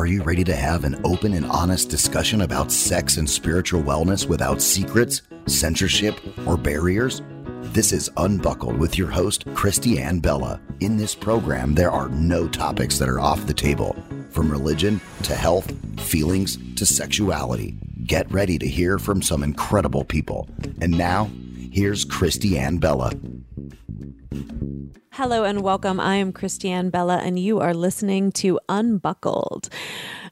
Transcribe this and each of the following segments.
Are you ready to have an open and honest discussion about sex and spiritual wellness without secrets, censorship, or barriers? This is Unbuckled with your host, Christiane Bella. In this program, there are no topics that are off the table, from religion to health, feelings to sexuality. Get ready to hear from some incredible people. And now, here's Christiane Bella. Hello and welcome. I am Christiane Bella, and you are listening to Unbuckled.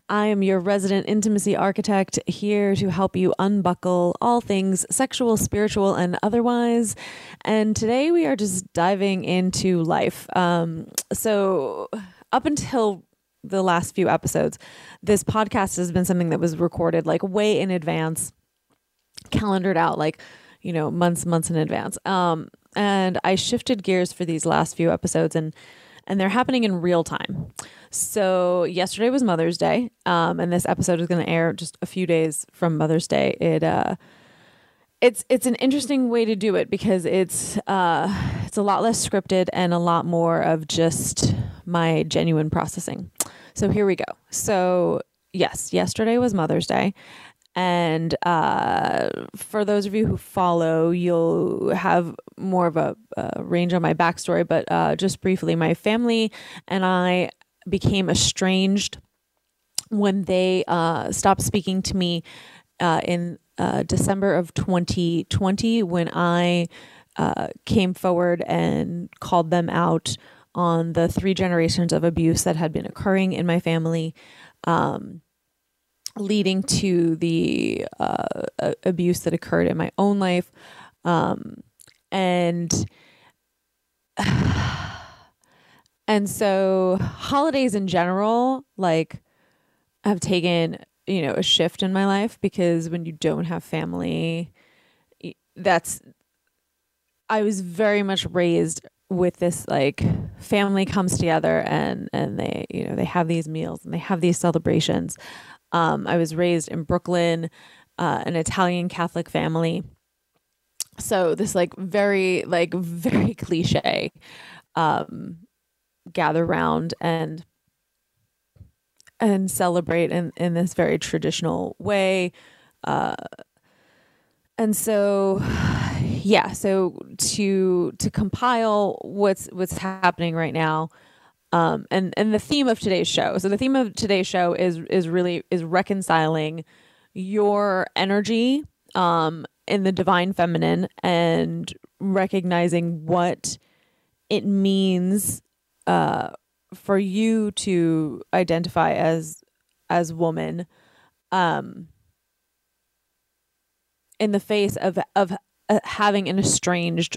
I am your resident intimacy architect here to help you unbuckle all things sexual, spiritual, and otherwise. And today we are just diving into life. Um, so, up until the last few episodes, this podcast has been something that was recorded like way in advance, calendared out like, you know, months, months in advance. Um, and I shifted gears for these last few episodes and and they're happening in real time. So yesterday was Mother's Day, um, and this episode is going to air just a few days from Mother's Day. It uh, it's it's an interesting way to do it because it's uh, it's a lot less scripted and a lot more of just my genuine processing. So here we go. So yes, yesterday was Mother's Day. And uh, for those of you who follow, you'll have more of a, a range on my backstory. But uh, just briefly, my family and I became estranged when they uh, stopped speaking to me uh, in uh, December of 2020 when I uh, came forward and called them out on the three generations of abuse that had been occurring in my family. Um, leading to the uh, abuse that occurred in my own life. Um, and and so holidays in general like have taken you know a shift in my life because when you don't have family that's i was very much raised with this like family comes together and and they you know they have these meals and they have these celebrations um, I was raised in Brooklyn, uh, an Italian Catholic family. So this like very like very cliche, um, gather round and and celebrate in in this very traditional way. Uh, and so yeah so to to compile what's what's happening right now um, and and the theme of today's show. So the theme of today's show is is really is reconciling your energy um, in the divine feminine and recognizing what it means uh, for you to identify as as woman um, in the face of of uh, having an estranged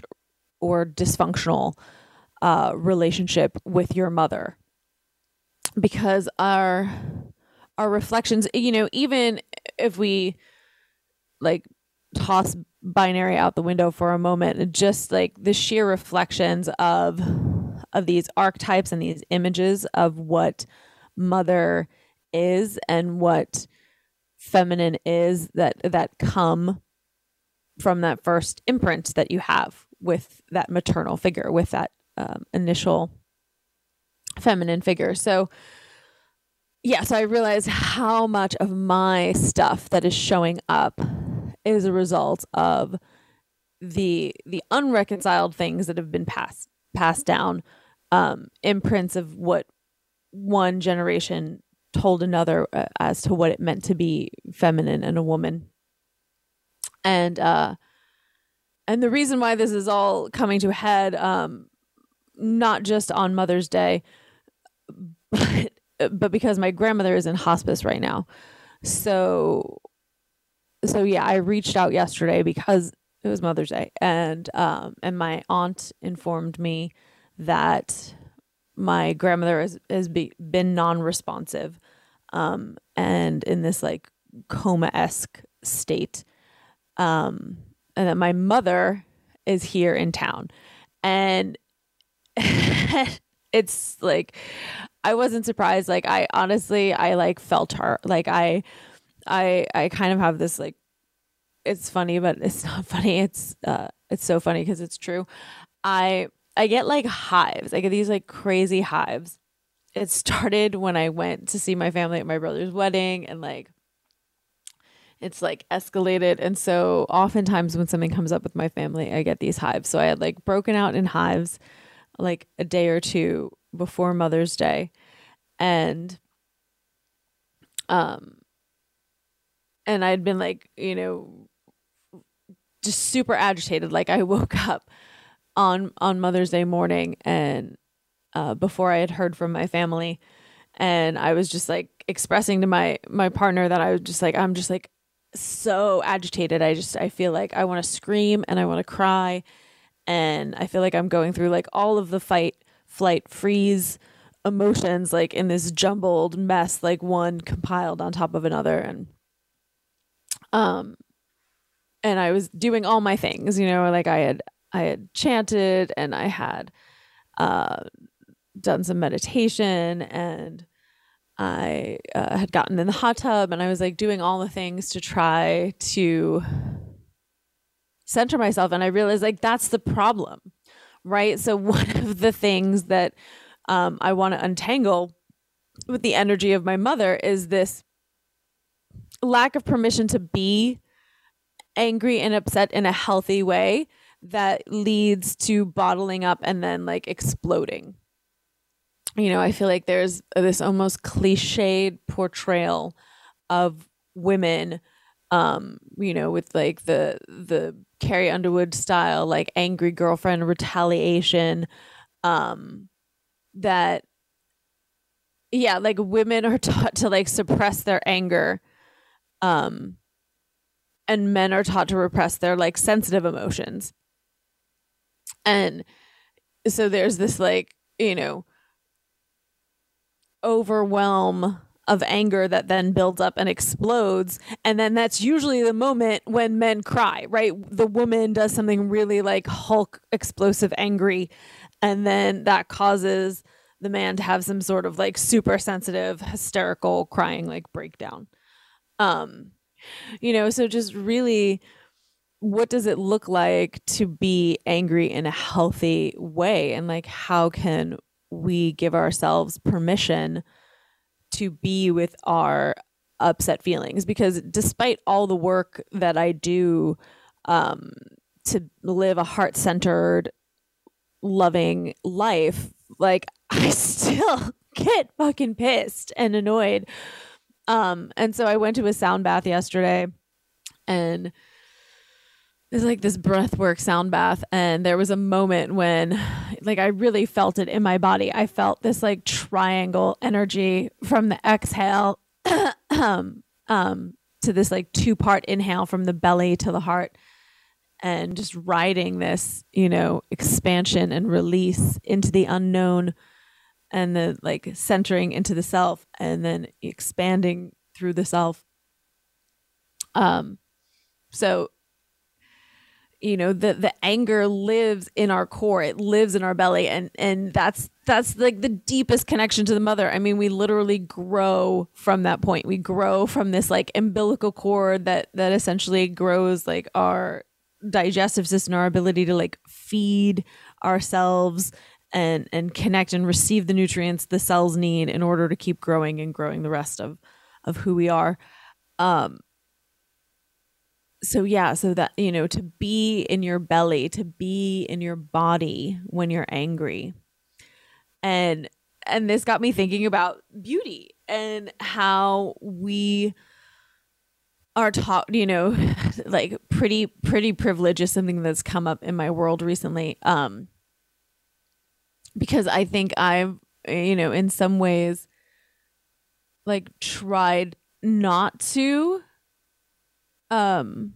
or dysfunctional uh, relationship with your mother. Because our our reflections you know even if we like toss binary out the window for a moment just like the sheer reflections of of these archetypes and these images of what mother is and what feminine is that that come from that first imprint that you have with that maternal figure with that um, initial feminine figure. So, yeah, so I realized how much of my stuff that is showing up is a result of the the unreconciled things that have been passed passed down, um, imprints of what one generation told another uh, as to what it meant to be feminine and a woman. And uh and the reason why this is all coming to a head um not just on Mother's Day, but but because my grandmother is in hospice right now. So so yeah, I reached out yesterday because it was Mother's Day and um and my aunt informed me that my grandmother has, has be, been non-responsive um and in this like coma-esque state um and that my mother is here in town and it's like I wasn't surprised. Like I honestly I like felt her. Like I I I kind of have this like it's funny but it's not funny. It's uh it's so funny because it's true. I I get like hives. I get these like crazy hives it started when I went to see my family at my brother's wedding and like it's like escalated and so oftentimes when something comes up with my family I get these hives. So I had like broken out in hives like a day or two before Mother's Day and um and I'd been like, you know, just super agitated. Like I woke up on on Mother's Day morning and uh, before I had heard from my family, and I was just like expressing to my my partner that I was just like I'm just like so agitated. I just I feel like I want to scream and I want to cry, and I feel like I'm going through like all of the fight, flight, freeze emotions like in this jumbled mess, like one compiled on top of another, and um and I was doing all my things, you know, like I had I had chanted and I had uh done some meditation and I uh, had gotten in the hot tub and I was like doing all the things to try to center myself and I realized like that's the problem. Right? So one of the things that um, I want to untangle with the energy of my mother is this lack of permission to be angry and upset in a healthy way that leads to bottling up and then like exploding. You know, I feel like there's this almost cliched portrayal of women um you know with like the the Carrie Underwood style like angry girlfriend retaliation um that yeah like women are taught to like suppress their anger um and men are taught to repress their like sensitive emotions. And so there's this like you know overwhelm of anger that then builds up and explodes. And then that's usually the moment when men cry right? The woman does something really like hulk explosive angry and then that causes the man to have some sort of like super sensitive hysterical crying like breakdown. Um you know so just really what does it look like to be angry in a healthy way? And like how can we give ourselves permission to be with our upset feelings because despite all the work that I do um to live a heart-centered loving life like I still get fucking pissed and annoyed. Um, and so I went to a sound bath yesterday and it's like this breath work sound bath. And there was a moment when like I really felt it in my body. I felt this like triangle energy from the exhale um, um, to this like two part inhale from the belly to the heart and just riding this, you know, expansion and release into the unknown and the like centering into the self and then expanding through the self um so you know the the anger lives in our core. It lives in our belly. And and that's that's like the deepest connection to the mother. I mean we literally grow from that point. We grow from this like umbilical cord that that essentially grows like our digestive system our ability to like feed ourselves and and connect and receive the nutrients the cells need in order to keep growing and growing the rest of of who we are. Um so yeah so that you know to be in your belly to be in your body when you're angry. And and this got me thinking about beauty and how we are taught you know like pretty pretty privilege is something that's come up in my world recently um because I think I've, you know, in some ways, like tried not to um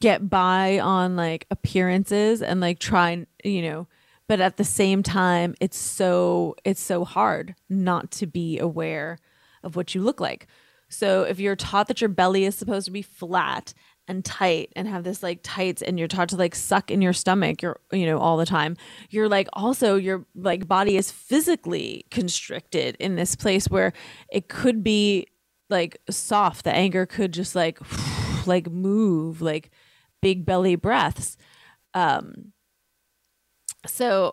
get by on like appearances and like try you know but at the same time it's so it's so hard not to be aware of what you look like. So if you're taught that your belly is supposed to be flat and tight and have this like tights and you're taught to like suck in your stomach you're you know all the time you're like also your like body is physically constricted in this place where it could be like soft the anger could just like like move like big belly breaths um so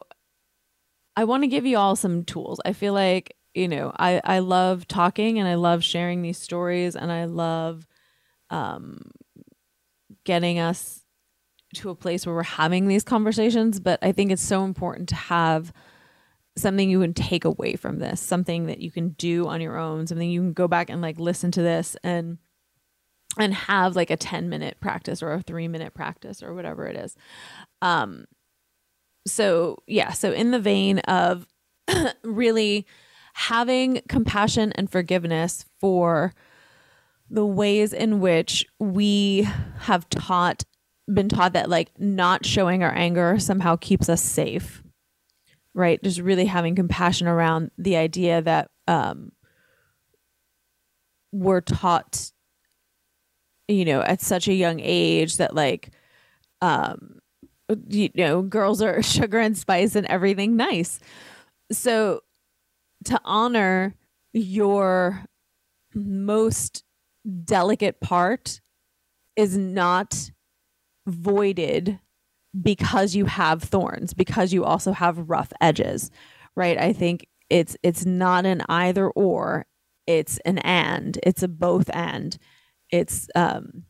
I want to give you all some tools. I feel like, you know, I, I love talking and I love sharing these stories and I love um, getting us to a place where we're having these conversations. But I think it's so important to have something you can take away from this, something that you can do on your own, something you can go back and like listen to this and and have like a 10 minute practice or a 3 minute practice or whatever it is. Um so yeah, so in the vein of really having compassion and forgiveness for the ways in which we have taught been taught that like not showing our anger somehow keeps us safe right? Just really having compassion around the idea that um we're taught you know at such a young age that like um you know girls are sugar and spice and everything nice. So to honor your most delicate part is not voided because you have thorns because you also have rough edges right? I think it's it's not an either or it's an and it's a both and. It's um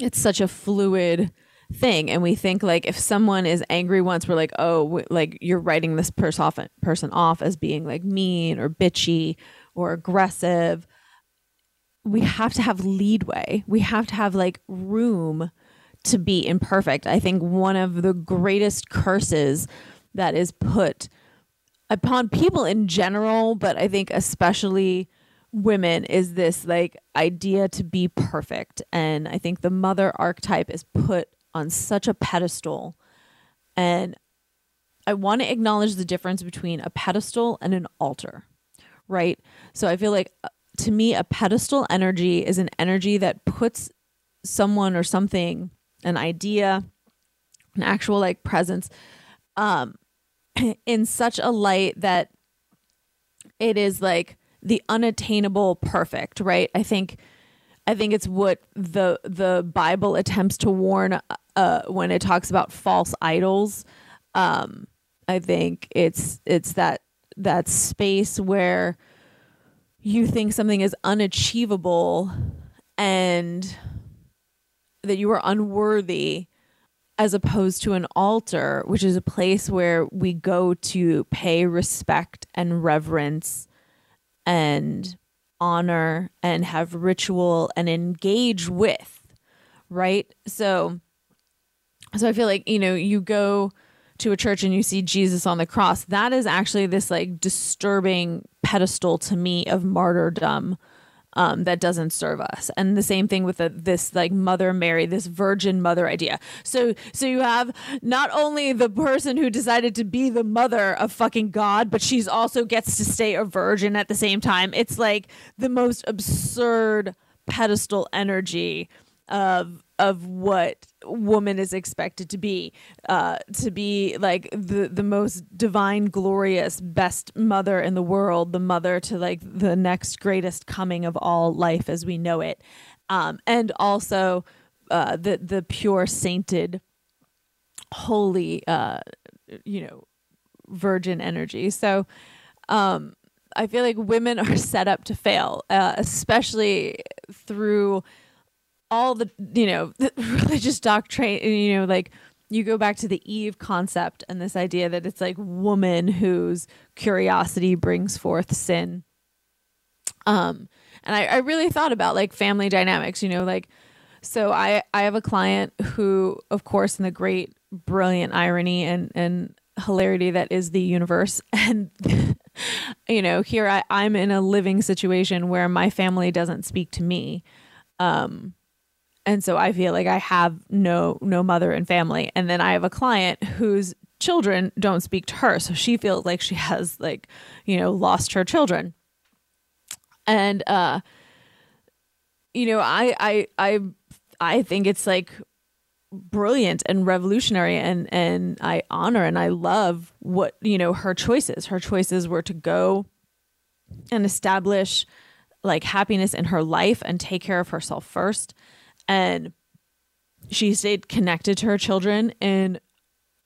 it's such a fluid thing. And we think like if someone is angry once we're like oh like you're writing this person off person off as being like mean or bitchy or aggressive. We have to have leadway. We have to have like room to be imperfect i think one of the greatest curses that is put upon people in general but i think especially women is this like idea to be perfect and i think the mother archetype is put on such a pedestal. And I want to acknowledge the difference between a pedestal and an altar, right? So I feel like uh, to me, a pedestal energy is an energy that puts someone or something, an idea, an actual like presence, um, in such a light that it is like the unattainable perfect, right? I think I think it's what the the Bible attempts to warn uh, when it talks about false idols. Um, I think it's it's that that space where you think something is unachievable and that you are unworthy as opposed to an altar which is a place where we go to pay respect and reverence and honor and have ritual and engage with right? So so i feel like you know you go to a church and you see jesus on the cross. That is actually this like disturbing pedestal to me of martyrdom um, that doesn't serve us. And the same thing with the, this like Mother Mary, this Virgin Mother idea. So so you have not only the person who decided to be the mother of fucking God, but she's also gets to stay a virgin at the same time. It's like the most absurd pedestal energy of of what woman is expected to be uh to be like the the most divine glorious best mother in the world the mother to like the next greatest coming of all life as we know it. Um and also uh the the pure sainted holy uh you know virgin energy. So um i feel like women are set up to fail uh, especially through all the you know the religious doctrine you know like you go back to the eve concept and this idea that it's like woman whose curiosity brings forth sin. Um and I, I really thought about like family dynamics you know like so i i have a client who of course in the great brilliant irony and and hilarity that is the universe and you know here I, i'm in a living situation where my family doesn't speak to me. Um and so i feel like i have no no mother and family. And then i have a client whose children don't speak to her. So she feels like she has like you know lost her children. And uh you know i i i i think it's like brilliant and revolutionary and and i honor and i love what you know her choices. Her choices were to go and establish like happiness in her life and take care of herself first and she stayed connected to her children in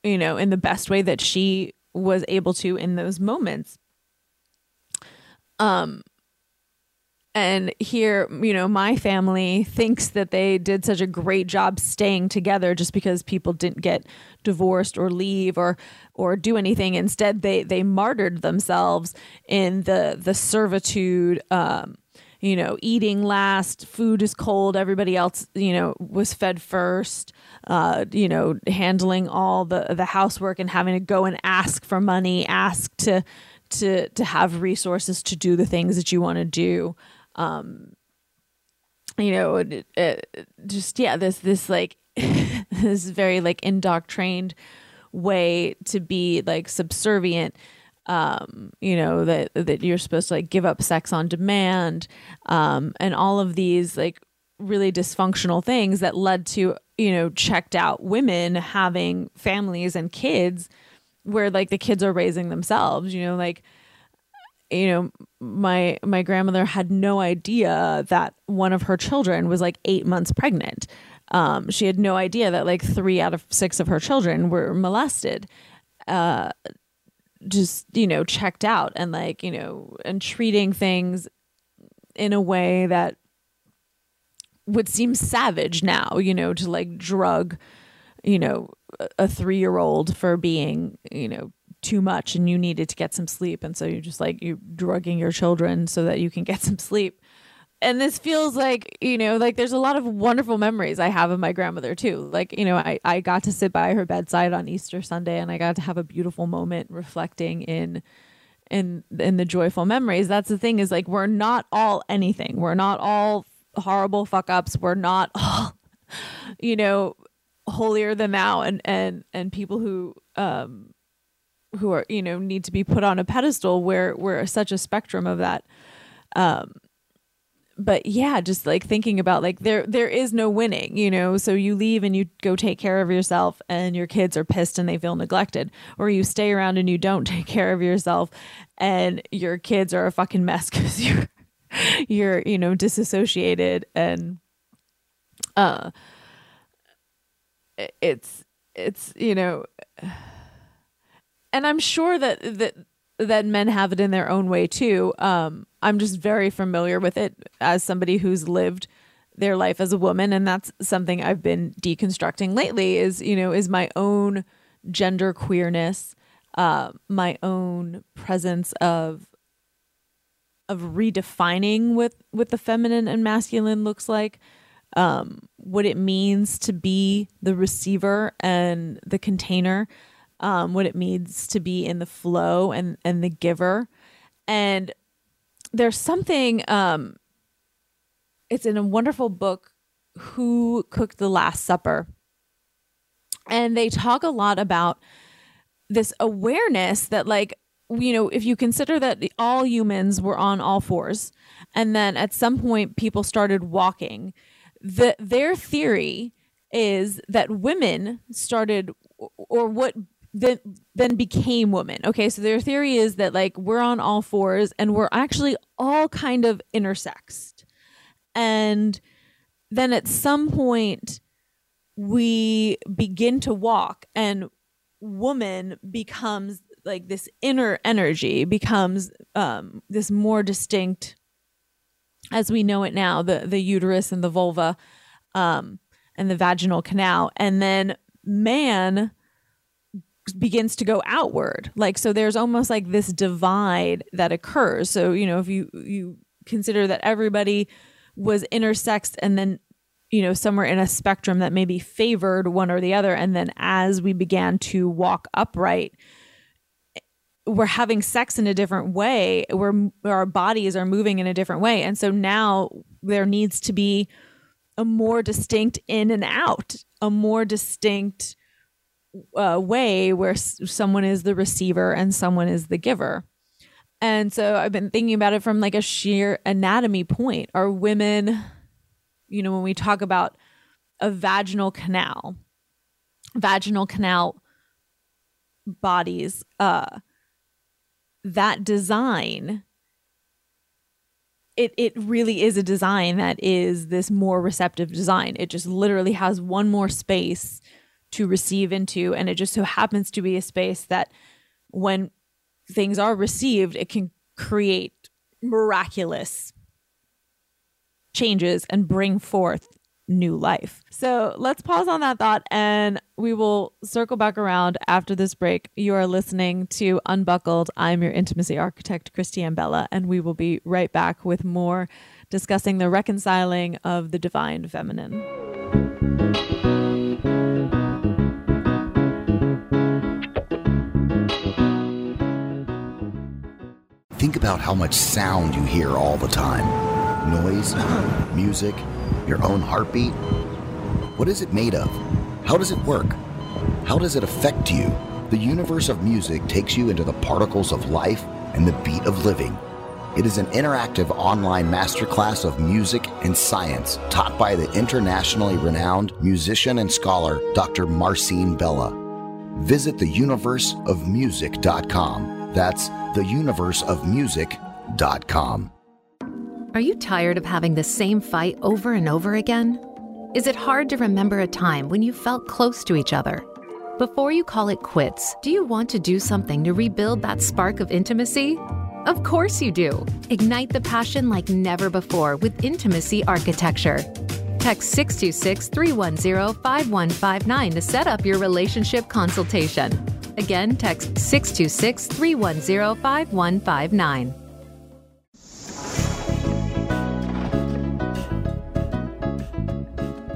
you know in the best way that she was able to in those moments. Um, and here, you know, my family thinks that they did such a great job staying together just because people didn't get divorced or leave or or do anything. Instead, they they martyred themselves in the the servitude um, you know, eating last, food is cold, everybody else, you know, was fed first, uh, you know, handling all the the housework and having to go and ask for money, ask to to to have resources to do the things that you want to do. Um you know, it, it, just yeah, this this like this very like indoctrined way to be like subservient um, you know that that you're supposed to like give up sex on demand, um, and all of these like really dysfunctional things that led to you know checked out women having families and kids where like the kids are raising themselves. You know, like you know my my grandmother had no idea that one of her children was like eight months pregnant. Um, she had no idea that like three out of six of her children were molested. Uh, just you know checked out and like you know and treating things in a way that would seem savage now you know to like drug you know a 3-year-old for being you know too much and you needed to get some sleep. And so you're just like you drugging your children so that you can get some sleep and this feels like you know like there's a lot of wonderful memories i have of my grandmother too. Like you know i, I got to sit by her bedside on easter sunday and i got to have a beautiful moment reflecting in in in the joyful memories. That's the thing is like we're not all anything. We're not all horrible fuck ups. We're not all you know holier than thou and and and people who um who are you know need to be put on a pedestal where we're such a spectrum of that um but yeah, just like thinking about like there there is no winning, you know. So you leave and you go take care of yourself and your kids are pissed and they feel neglected. Or you stay around and you don't take care of yourself and your kids are a fucking mess cuz you're you're, you know, disassociated and uh it's it's, you know, and I'm sure that that that men have it in their own way too. Um, I'm just very familiar with it as somebody who's lived their life as a woman, and that's something I've been deconstructing lately. Is you know is my own gender queerness, uh, my own presence of of redefining what what the feminine and masculine looks like um, what it means to be the receiver and the container um, what it means to be in the flow and and the giver and there's something um it's in a wonderful book who cooked the last supper. And they talk a lot about this awareness that like you know if you consider that all humans were on all fours and then at some point people started walking the their theory is that women started or what then then became women. Okay, so their theory is that like we're on all fours and we're actually all kind of intersexed. And then at some point we begin to walk and woman becomes like this inner energy becomes um this more distinct as we know it now the the uterus and the vulva um and the vaginal canal and then man begins to go outward. Like so there's almost like this divide that occurs. So you know if you you consider that everybody was intersexed and then you know somewhere in a spectrum that maybe favored one or the other. And then as we began to walk upright we're having sex in a different way. Where our bodies are moving in a different way. And so now there needs to be a more distinct in and out a more distinct uh, way where s- someone is the receiver and someone is the giver. And so I've been thinking about it from like a sheer anatomy point. Are women, you know, when we talk about a vaginal canal, vaginal canal bodies, uh, that design it it really is a design that is this more receptive design. It just literally has one more space to receive into and it just so happens to be a space that when things are received, it can create miraculous changes and bring forth new life. So let's pause on that thought and we will circle back around after this break. You are listening to Unbuckled. I'm your intimacy architect, Christiane Bella, and we will be right back with more discussing the reconciling of the divine feminine. Think about how much sound you hear all the time noise, music, your own heartbeat. What is it made of? How does it work? How does it affect you? The universe of music takes you into the particles of life and the beat of living. It is an interactive online masterclass of music and science taught by the internationally renowned musician and scholar Dr. Marcin Bella. Visit theuniverseofmusic.com. That's theuniverseofmusic.com. Are you tired of having the same fight over and over again? Is it hard to remember a time when you felt close to each other? Before you call it quits, do you want to do something to rebuild that spark of intimacy? Of course you do. Ignite the passion like never before with Intimacy Architecture. Text 626 310 5159 to set up your relationship consultation. Again, text 626 310 5159.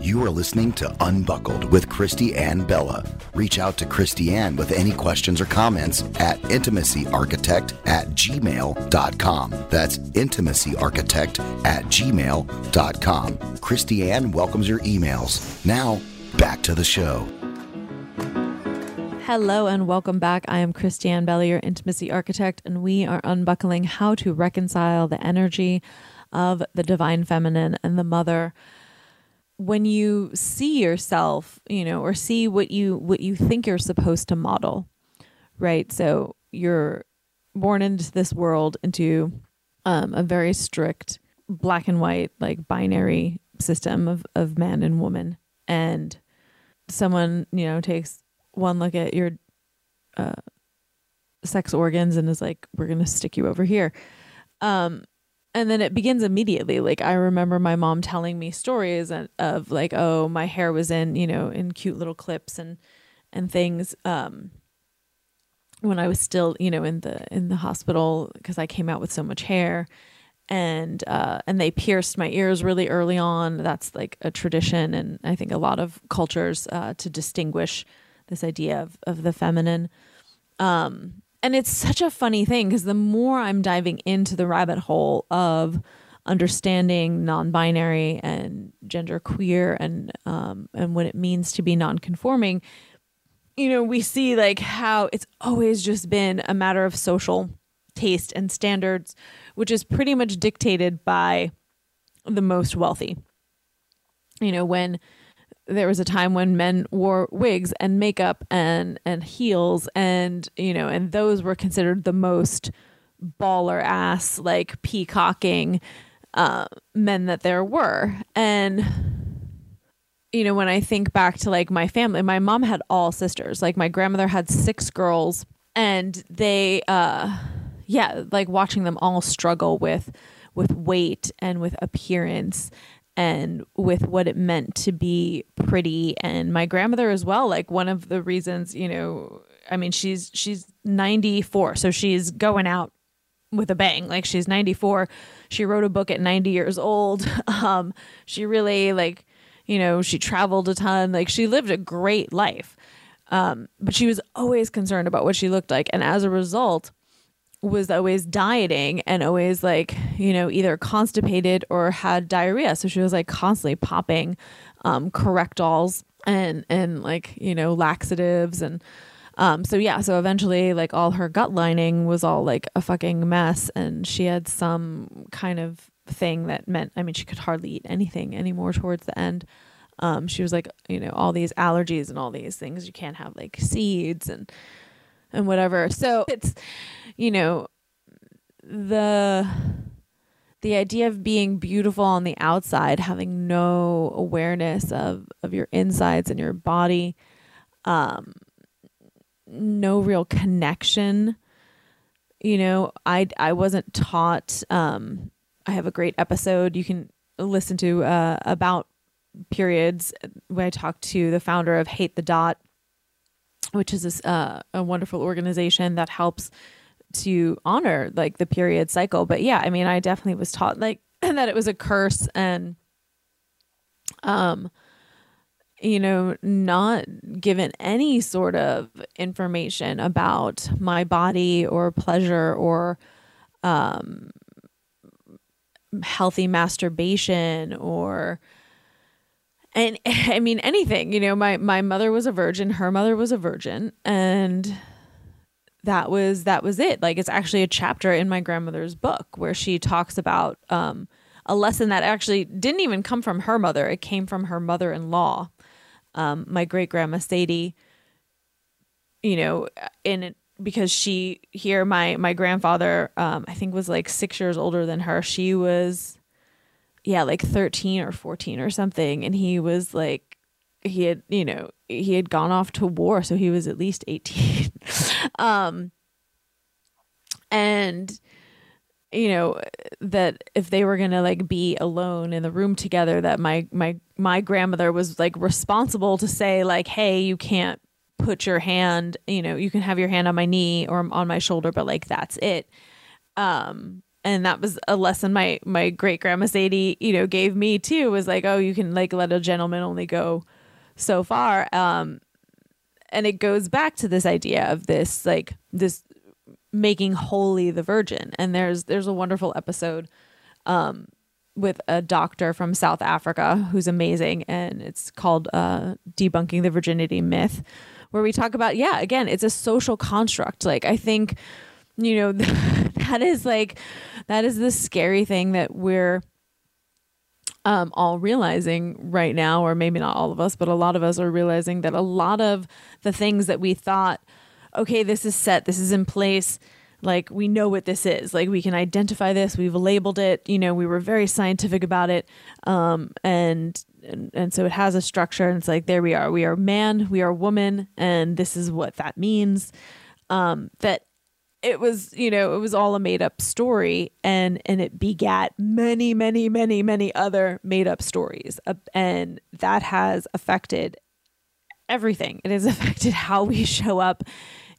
You are listening to Unbuckled with Christiane Bella. Reach out to Christiane with any questions or comments at intimacyarchitect at gmail.com. That's intimacyarchitect at gmail.com. Christiane welcomes your emails. Now, back to the show. Hello and welcome back. I am Christiane Bella, your intimacy architect, and we are unbuckling how to reconcile the energy of the divine feminine and the mother when you see yourself, you know, or see what you what you think you're supposed to model, right? So you're born into this world into um, a very strict black and white, like binary system of of man and woman, and someone you know takes one look at your uh, sex organs and is like, "We're gonna stick you over here." Um, and then it begins immediately. Like i remember my mom telling me stories of like oh my hair was in you know in cute little clips and and things. Um when i was still you know in the in the hospital because i came out with so much hair and uh and they pierced my ears really early on. That's like a tradition and i think a lot of cultures uh to distinguish this idea of of the feminine um and it's such a funny thing because the more I'm diving into the rabbit hole of understanding non-binary and gender queer and um, and what it means to be non-conforming, you know, we see like how it's always just been a matter of social taste and standards, which is pretty much dictated by the most wealthy. You know, when there was a time when men wore wigs and makeup and and heels and you know and those were considered the most baller ass like peacocking uh, men that there were. And you know when i think back to like my family my mom had all sisters. Like my grandmother had six girls and they uh yeah like watching them all struggle with with weight and with appearance and with what it meant to be pretty. And my grandmother as well like one of the reasons you know i mean she's she's 94 so she's going out with a bang like she's 94 she wrote a book at 90 years old. Um she really like you know she traveled a ton like she lived a great life. Um but she was always concerned about what she looked like. And as a result was always dieting and always like you know either constipated or had diarrhea. So she was like constantly popping um Correctols and and like you know laxatives and um so yeah so eventually like all her gut lining was all like a fucking mess and she had some kind of thing that meant i mean she could hardly eat anything anymore towards the end. Um she was like you know all these allergies and all these things. You can't have like seeds and and whatever. So it's, you know, the the idea of being beautiful on the outside, having no awareness of of your insides and your body, um, no real connection. You know, I I wasn't taught. Um, I have a great episode you can listen to uh, about periods when I talked to the founder of Hate the Dot, which is this, uh, a wonderful organization that helps to honor like the period cycle. But yeah, I mean, I definitely was taught like that it was a curse and um you know, not given any sort of information about my body or pleasure or um, healthy masturbation or and I mean anything. You know, my my mother was a virgin, her mother was a virgin, and that was that was it. Like it's actually a chapter in my grandmother's book where she talks about um, a lesson that actually didn't even come from her mother. It came from her mother-in-law um, my great grandma Sadie, you know, in because she here my my grandfather um, I think was like six years older than her. She was yeah like thirteen or fourteen or something, and he was like he had you know he had gone off to war, so he was at least eighteen. um, and you know that if they were gonna like be alone in the room together that my my my grandmother was like responsible to say like hey you can't put your hand you know you can have your hand on my knee or on my shoulder but like that's it um and that was a lesson my my great grandma Sadie you know gave me too was like oh you can like let a gentleman only go so far. Um and it goes back to this idea of this like this making holy the virgin. And there's there's a wonderful episode um with a doctor from South Africa who's amazing and it's called uh debunking the virginity myth where we talk about yeah again it's a social construct. Like i think you know that is like that is the scary thing that we're um, all realizing right now, or maybe not all of us, but a lot of us are realizing that a lot of the things that we thought okay, this is set, this is in place. Like we know what this is. Like we can identify this. We've labeled it. You know, we were very scientific about it, um, and, and and so it has a structure. And it's like there we are. We are man. We are woman, and this is what that means. Um, that it was you know it was all a made up story and and it begat many many many many other made up stories uh, and that has affected everything. It has affected how we show up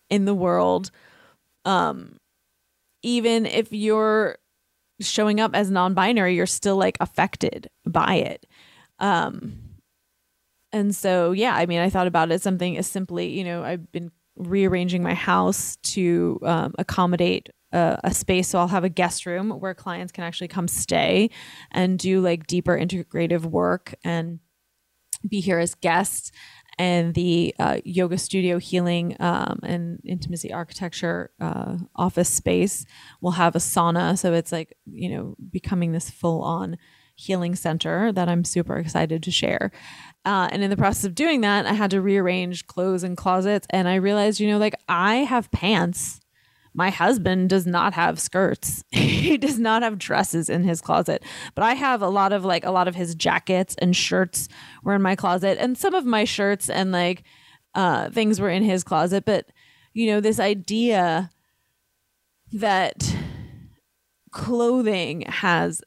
in the world. Um even if you're showing up as non-binary you're still like affected by it. Um and so yeah i mean i thought about it something as simply you know i've been rearranging my house to um, accommodate a, a, space. So i'll have a guest room where clients can actually come stay and do like deeper integrative work and be here as guests. And the uh, yoga studio healing um, and intimacy architecture uh, office space will have a sauna. So it's like you know becoming this full on healing center that i'm super excited to share uh, and in the process of doing that i had to rearrange clothes and closets and i realized you know like i have pants my husband does not have skirts. he does not have dresses in his closet. But I have a lot of like a lot of his jackets and shirts were in my closet and some of my shirts and like uh things were in his closet, but you know, this idea that clothing has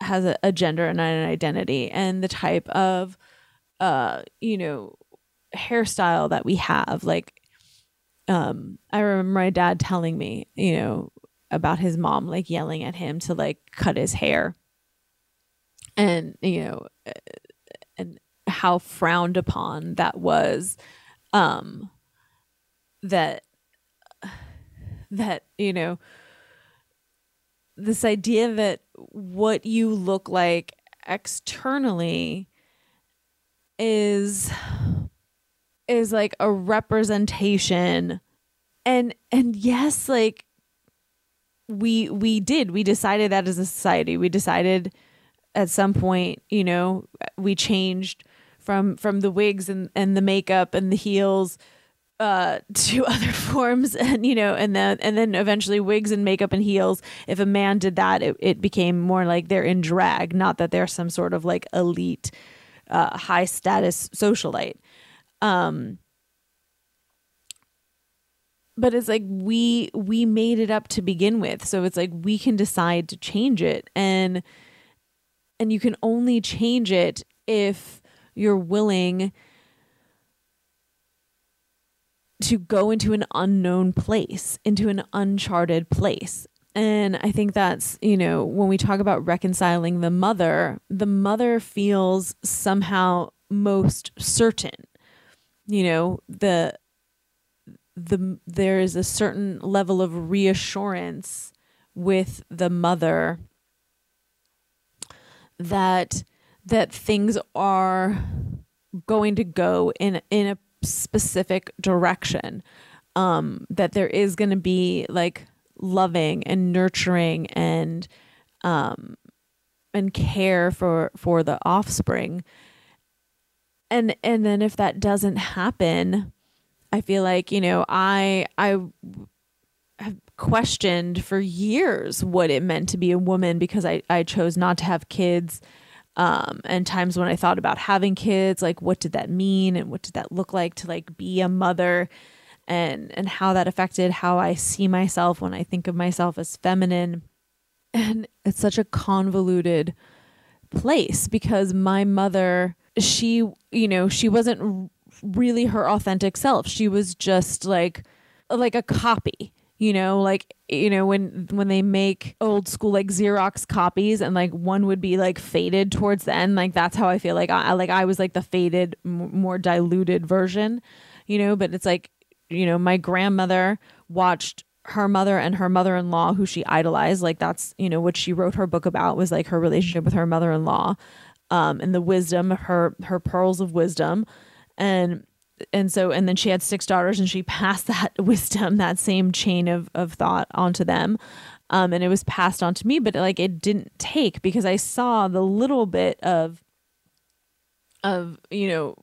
has a, a gender and an identity and the type of uh you know hairstyle that we have like um I remember my dad telling me, you know, about his mom like yelling at him to like cut his hair. And, you know, uh, and how frowned upon that was um that that, you know, this idea that what you look like externally is is like a representation. And and yes like we we did. We decided that as a society. We decided at some point you know we changed from from the wigs and and the makeup and the heels uh to other forms. And you know and then and then eventually wigs and makeup and heels. If a man did that it, it became more like they're in drag not that they're some sort of like elite uh high status socialite. Um but it's like we we made it up to begin with. So it's like we can decide to change it. And and you can only change it if you're willing to go into an unknown place, into an uncharted place. And I think that's, you know, when we talk about reconciling the mother, the mother feels somehow most certain. You know, the the there is a certain level of reassurance with the mother that that things are going to go in in a specific direction um that there is going to be like loving and nurturing and um and care for for the offspring. And and then if that doesn't happen i feel like you know i i have questioned for years what it meant to be a woman because i i chose not to have kids. Um, and times when I thought about having kids, like what did that mean and what did that look like to like be a mother and and how that affected how I see myself when I think of myself as feminine. And it's such a convoluted place because my mother, she, you know, she wasn't really her authentic self. She was just like like a copy you know like you know when when they make old school like xerox copies and like one would be like faded towards the end like that's how i feel like i like i was like the faded more diluted version you know but it's like you know my grandmother watched her mother and her mother-in-law who she idolized like that's you know what she wrote her book about was like her relationship with her mother-in-law um and the wisdom her her pearls of wisdom. And and so and then she had six daughters and she passed that wisdom that same chain of of thought onto them. Um and it was passed on to me but like it didn't take because i saw the little bit of of you know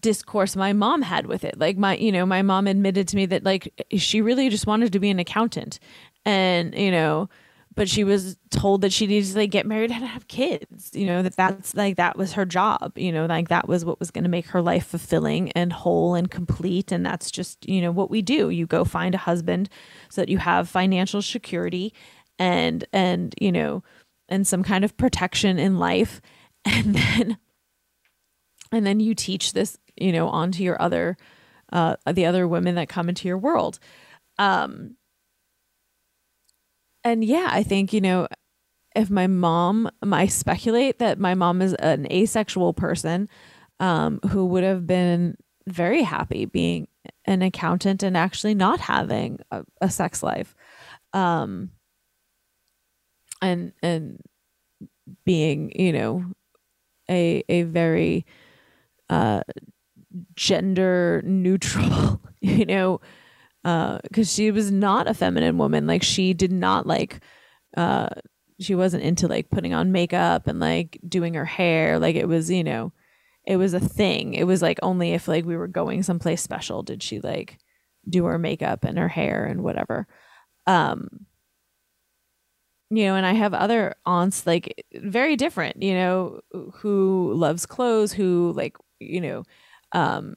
discourse my mom had with it. Like my you know my mom admitted to me that like she really just wanted to be an accountant. And you know but she was told that she needed to like get married and have kids you know that that's like that was her job you know like that was what was going to make her life fulfilling and whole and complete. And that's just you know what we do. You go find a husband so that you have financial security and and you know and some kind of protection in life. And then and then you teach this you know onto your other uh the other women that come into your world um and yeah, I think, you know, if my mom, I speculate that my mom is an asexual person um, who would have been very happy being an accountant and actually not having a, a sex life. Um, and, and being, you know, a, a very, uh, gender neutral, you know, because uh, she was not a feminine woman. Like she did not like, uh, she wasn't into like putting on makeup and like doing her hair. Like it was, you know, it was a thing. It was like only if like we were going someplace special did she like do her makeup and her hair and whatever. Um, you know, and I have other aunts like very different, you know, who loves clothes, who like, you know, um,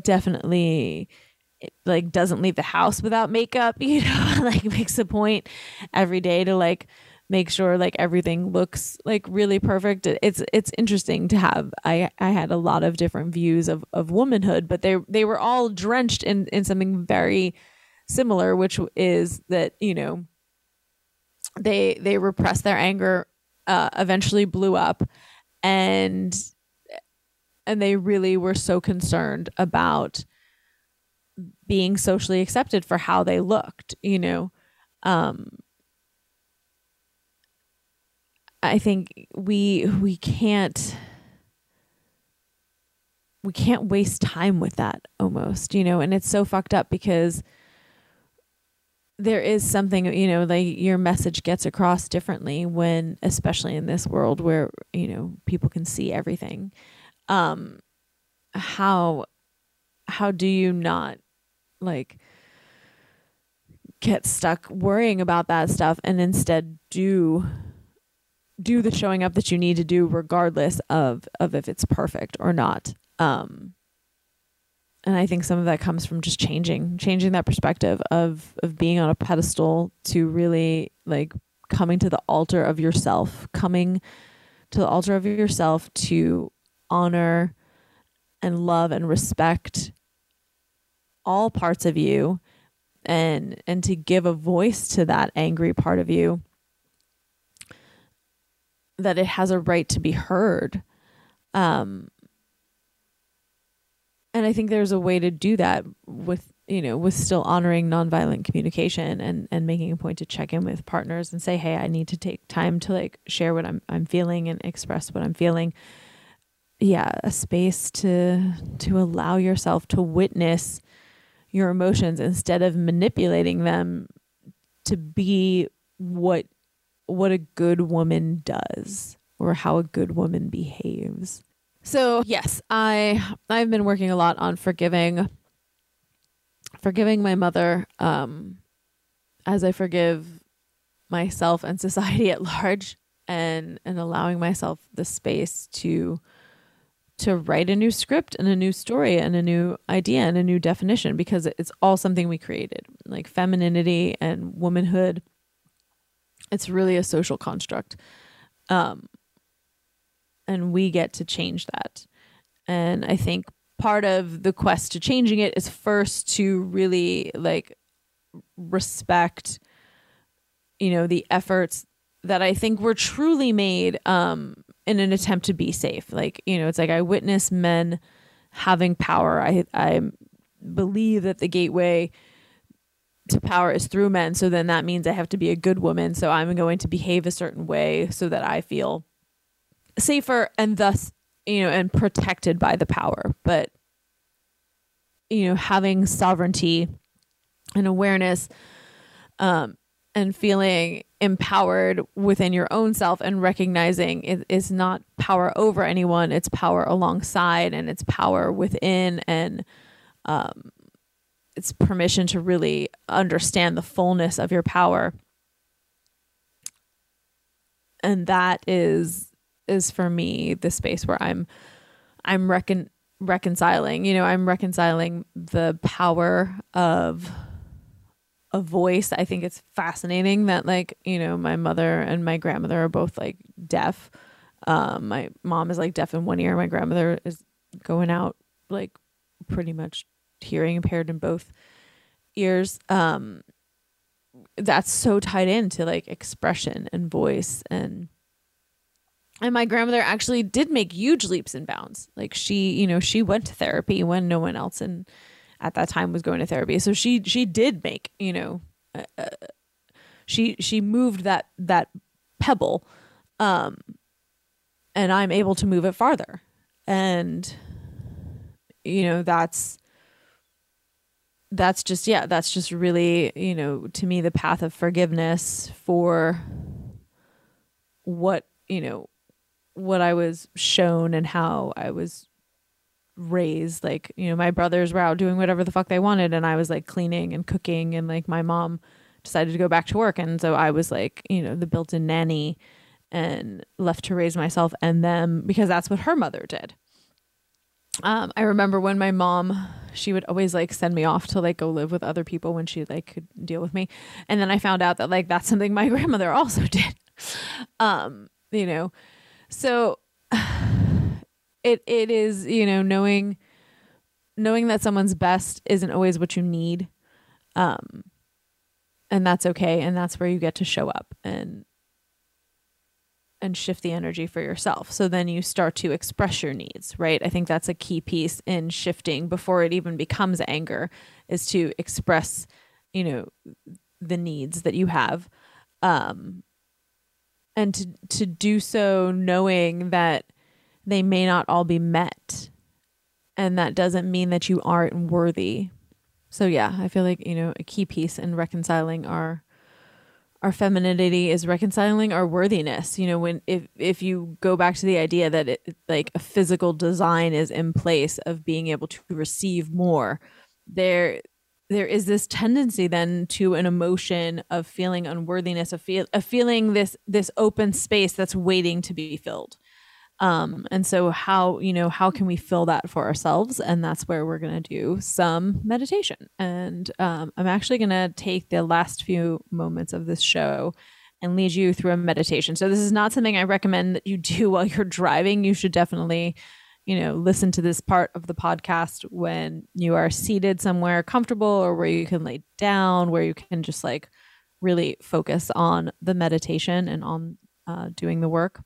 definitely like doesn't leave the house without makeup, you know, like makes a point every day to like make sure like everything looks like really perfect. It's it's interesting to have I I had a lot of different views of of womanhood, but they they were all drenched in in something very similar, which is that, you know, they they repressed their anger, uh eventually blew up and and they really were so concerned about being socially accepted for how they looked, you know. Um I think we we can't we can't waste time with that almost, you know, and it's so fucked up because there is something, you know, like your message gets across differently when especially in this world where, you know, people can see everything. Um how how do you not like get stuck worrying about that stuff and instead do do the showing up that you need to do regardless of of if it's perfect or not? Um and I think some of that comes from just changing, changing that perspective of of being on a pedestal to really like coming to the altar of yourself, coming to the altar of yourself to honor and love and respect all parts of you and and to give a voice to that angry part of you that it has a right to be heard. Um and I think there's a way to do that with you know with still honoring nonviolent communication and and making a point to check in with partners and say hey I need to take time to like share what I'm I'm feeling and express what I'm feeling yeah a space to to allow yourself to witness your emotions instead of manipulating them to be what what a good woman does or how a good woman behaves. So, yes, I I've been working a lot on forgiving forgiving my mother um as I forgive myself and society at large and and allowing myself the space to to write a new script and a new story and a new idea and a new definition because it's all something we created like femininity and womanhood it's really a social construct um and we get to change that. And I think part of the quest to changing it is first to really like respect you know the efforts that I think were truly made um in an attempt to be safe. Like, you know, it's like I witness men having power. I I believe that the gateway to power is through men. So then that means I have to be a good woman. So I'm going to behave a certain way so that I feel safer and thus you know and protected by the power but you know having sovereignty and awareness um and feeling empowered within your own self and recognizing it is not power over anyone it's power alongside and it's power within and um it's permission to really understand the fullness of your power and that is is for me the space where I'm I'm recon reconciling. You know, I'm reconciling the power of a voice. I think it's fascinating that like, you know, my mother and my grandmother are both like deaf. Um, my mom is like deaf in one ear. My grandmother is going out like pretty much hearing impaired in both ears. Um, that's so tied into like expression and voice and and my grandmother actually did make huge leaps and bounds like she you know she went to therapy when no one else and at that time was going to therapy. So she she did make you know uh, uh, she she moved that that pebble um and i'm able to move it farther. And you know that's that's just yeah that's just really you know to me the path of forgiveness for what you know what I was shown and how I was raised. Like, you know, my brothers were out doing whatever the fuck they wanted, and I was like cleaning and cooking, and like my mom decided to go back to work. And so I was like, you know, the built in nanny and left to raise myself and them because that's what her mother did. Um, I remember when my mom, she would always like send me off to like go live with other people when she like could deal with me. And then I found out that like that's something my grandmother also did. Um, you know, so it it is, you know, knowing knowing that someone's best isn't always what you need. Um and that's okay and that's where you get to show up and and shift the energy for yourself. So then you start to express your needs, right? I think that's a key piece in shifting before it even becomes anger is to express, you know, the needs that you have. Um and to to do so knowing that they may not all be met. And that doesn't mean that you aren't worthy. So yeah i feel like you know a key piece in reconciling our our femininity is reconciling our worthiness. You know when if if you go back to the idea that it like a physical design is in place of being able to receive more there there is this tendency then to an emotion of feeling unworthiness of feel of feeling this this open space that's waiting to be filled Um, and so how, you know, how can we fill that for ourselves? And that's where we're going to do some meditation. And um, I'm actually going to take the last few moments of this show and lead you through a meditation. So this is not something I recommend that you do while you're driving. You should definitely, you know, listen to this part of the podcast when you are seated somewhere comfortable or where you can lay down, where you can just like really focus on the meditation and on uh, doing the work.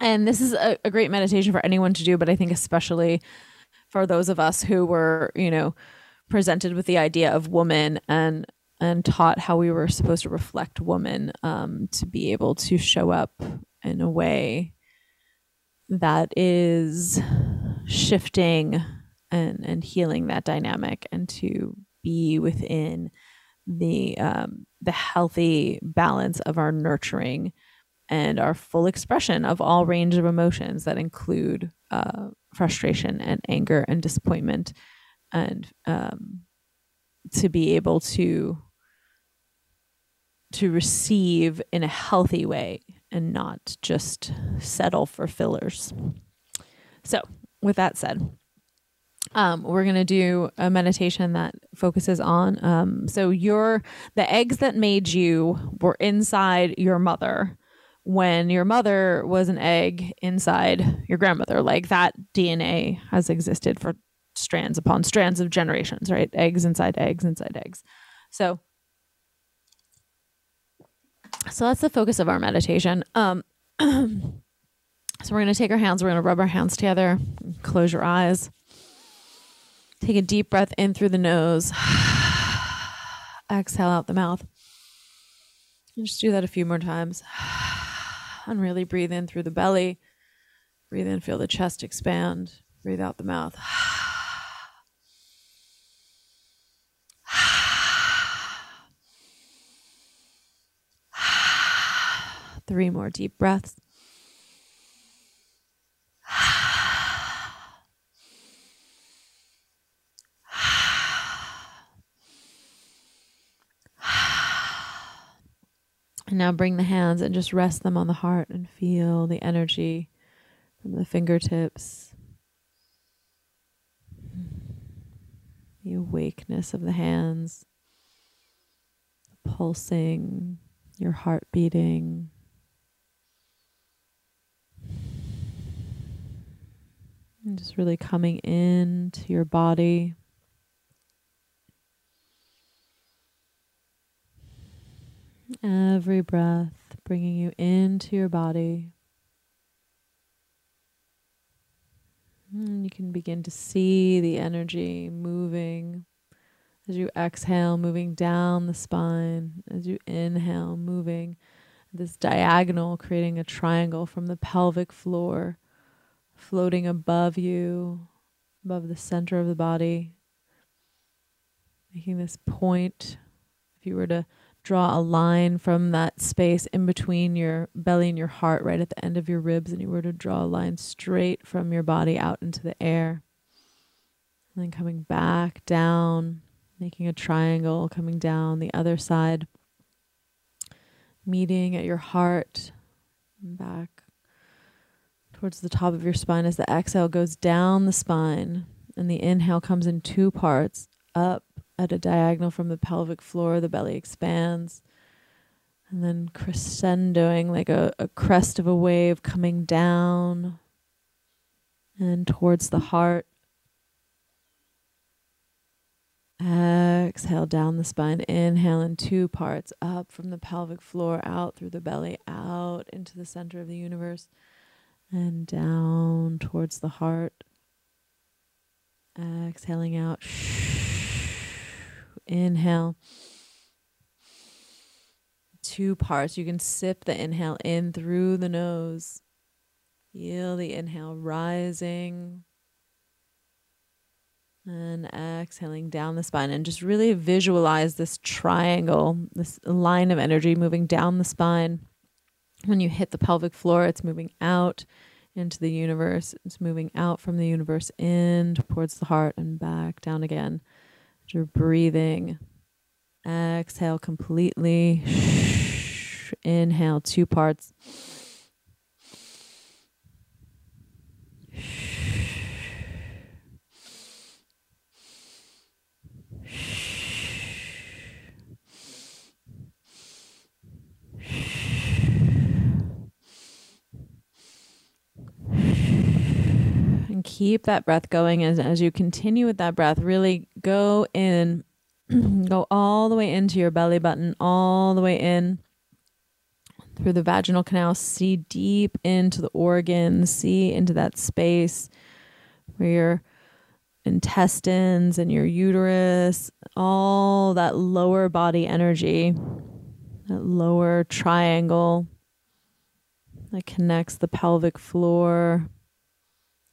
And this is a, a great meditation for anyone to do, but I think especially for those of us who were, you know, presented with the idea of woman and and taught how we were supposed to reflect woman um, to be able to show up in a way that is shifting and and healing that dynamic and to be within the um, the healthy balance of our nurturing and our full expression of all range of emotions that include uh, frustration and anger and disappointment and um, to be able to to receive in a healthy way and not just settle for fillers. So with that said um, we're going to do a meditation that focuses on um, so your the eggs that made you were inside your mother when your mother was an egg inside your grandmother. Like that DNA has existed for strands upon strands of generations, right? Eggs inside eggs inside eggs. So so that's the focus of our meditation. Um so we're going to take our hands, we're going to rub our hands together. Close your eyes. Take a deep breath in through the nose. Exhale out the mouth. And just do that a few more times and really breathe in through the belly. Breathe in, feel the chest expand. Breathe out the mouth. Three more deep breaths. And now bring the hands and just rest them on the heart and feel the energy from the fingertips, the awakeness of the hands, the pulsing, your heart beating. And just really coming into your body. Every breath bringing you into your body. And you can begin to see the energy moving as you exhale, moving down the spine, as you inhale, moving this diagonal, creating a triangle from the pelvic floor, floating above you, above the center of the body, making this point. If you were to draw a line from that space in between your belly and your heart, right at the end of your ribs, and you were to draw a line straight from your body out into the air. And then coming back down, making a triangle, coming down the other side, meeting at your heart, back towards the top of your spine as the exhale goes down the spine, and the inhale comes in two parts up at a diagonal from the pelvic floor, the belly expands. And then crescendoing like a, a crest of a wave coming down and towards the heart. Exhale down the spine. Inhale in two parts up from the pelvic floor, out through the belly, out into the center of the universe, and down towards the heart. Exhaling out. Inhale. Two parts. You can sip the inhale in through the nose. Feel the inhale rising. And exhaling down the spine. And just really visualize this triangle, this line of energy moving down the spine. When you hit the pelvic floor, it's moving out into the universe. It's moving out from the universe in towards the heart and back down again. You're breathing. Exhale completely. Inhale two parts. Keep that breath going. And as you continue with that breath, really go in, go all the way into your belly button, all the way in through the vaginal canal. See deep into the organs, see into that space where your intestines and your uterus, all that lower body energy, that lower triangle that connects the pelvic floor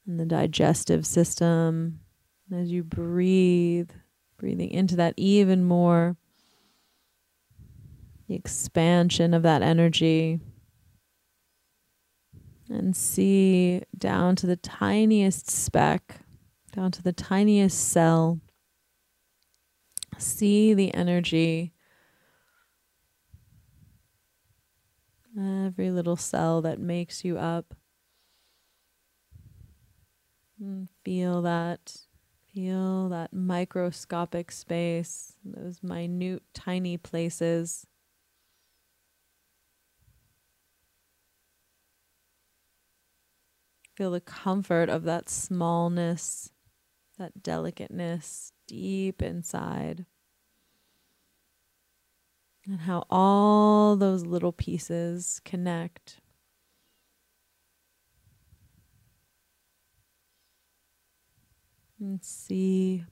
and the digestive system. As you breathe, breathing into that even more, the expansion of that energy. And see down to the tiniest speck, down to the tiniest cell. See the energy every little cell that makes you up. And feel that. Feel that microscopic space, those minute, tiny places. Feel the comfort of that smallness, that delicateness deep inside and how all those little pieces connect. And see.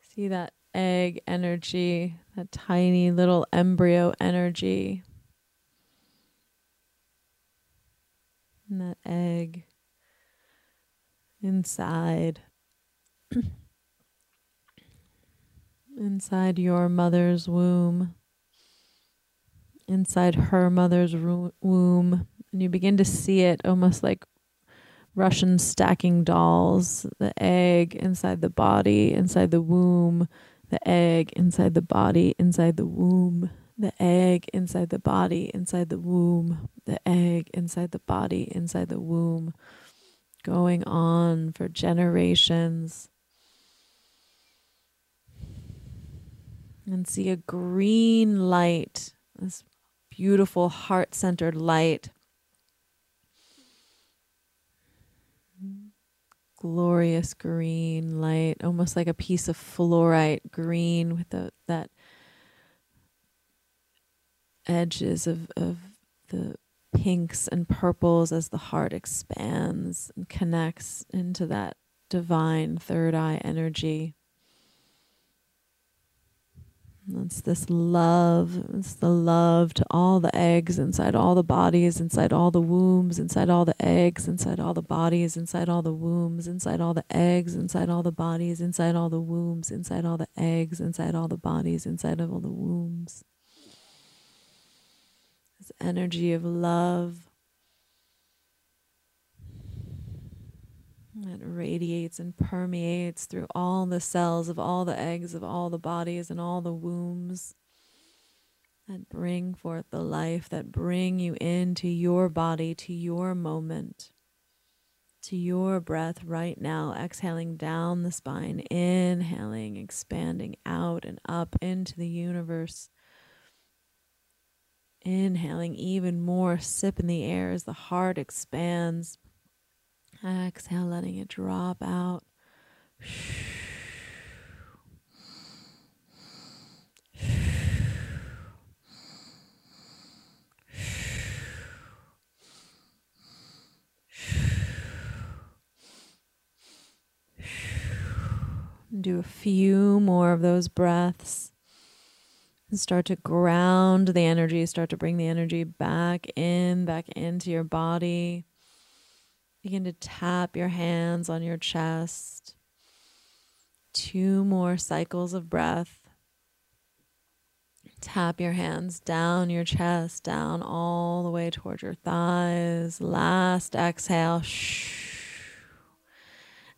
See that egg energy, that tiny little embryo energy. And that egg inside. Inside your mother's womb, inside her mother's womb, and you begin to see it almost like Russian stacking dolls the egg inside the body, inside the womb, the egg inside the body, inside the womb, the egg inside the body, inside the womb, the egg inside the body, inside the womb, going on for generations and see a green light, this beautiful heart centered light. Glorious green light, almost like a piece of fluorite green with the, that edges of, of the pinks and purples as the heart expands and connects into that divine third eye energy. It's this love. It's the love to all the eggs inside all the bodies, inside all the wombs, inside all the eggs, inside all the bodies, inside all the wombs, inside all the eggs, inside all the bodies, inside all the wombs, inside all the eggs, inside all the bodies, inside of all the wombs. This energy of love It radiates and permeates through all the cells of all the eggs of all the bodies and all the wombs that bring forth the life, that bring you into your body, to your moment, to your breath right now. Exhaling down the spine, inhaling, expanding out and up into the universe. Inhaling even more, sip in the air as the heart expands Exhale, letting it drop out. Do a few more of those breaths and start to ground the energy, start to bring the energy back in, back into your body. Begin to tap your hands on your chest. Two more cycles of breath. Tap your hands down your chest, down all the way towards your thighs. Last exhale. shh,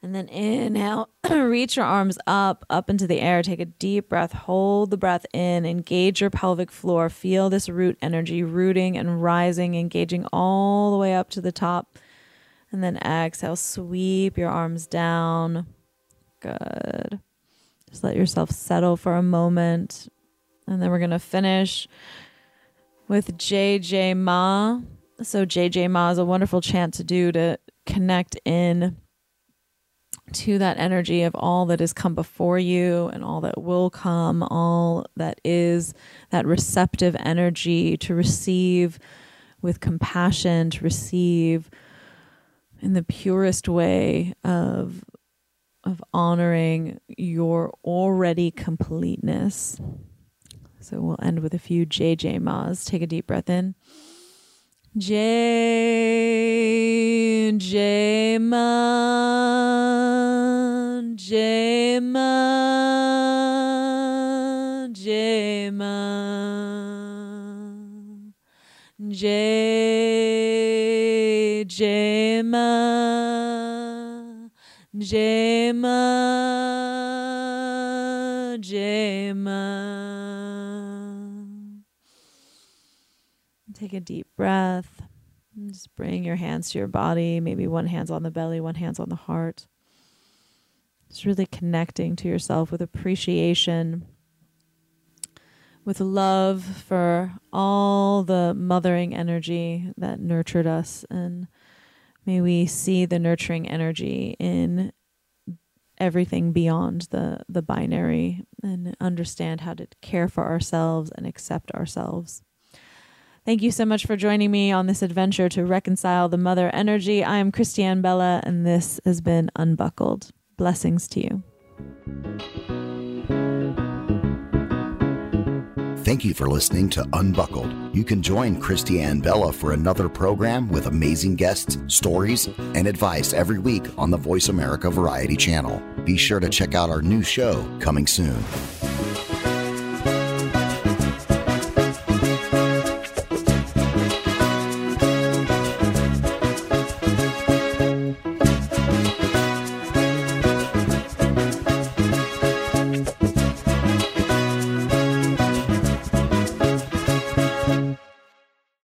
And then inhale, reach your arms up, up into the air. Take a deep breath. Hold the breath in. Engage your pelvic floor. Feel this root energy rooting and rising, engaging all the way up to the top and then exhale, sweep your arms down. Good. Just let yourself settle for a moment. And then we're going to finish with Jai Jai Ma. So Jai Jai Ma is a wonderful chant to do to connect in to that energy of all that has come before you and all that will come, all that is that receptive energy to receive with compassion, to receive in the purest way of of honoring your already completeness. So we'll end with a few Jai Jai Ma's. Take a deep breath in. J J Ma J Ma J Ma J J Take a deep breath. Just bring your hands to your body. Maybe one hand's on the belly, one hand's on the heart. Just really connecting to yourself with appreciation, with love for all the mothering energy that nurtured us. And may we see the nurturing energy in everything beyond the, the binary and understand how to care for ourselves and accept ourselves. Thank you so much for joining me on this adventure to reconcile the mother energy. I am Christiane Bella, and this has been Unbuckled. Blessings to you. Thank you for listening to Unbuckled. You can join Christiane Bella for another program with amazing guests, stories, and advice every week on the VoiceAmerica Variety channel. Be sure to check out our new show coming soon.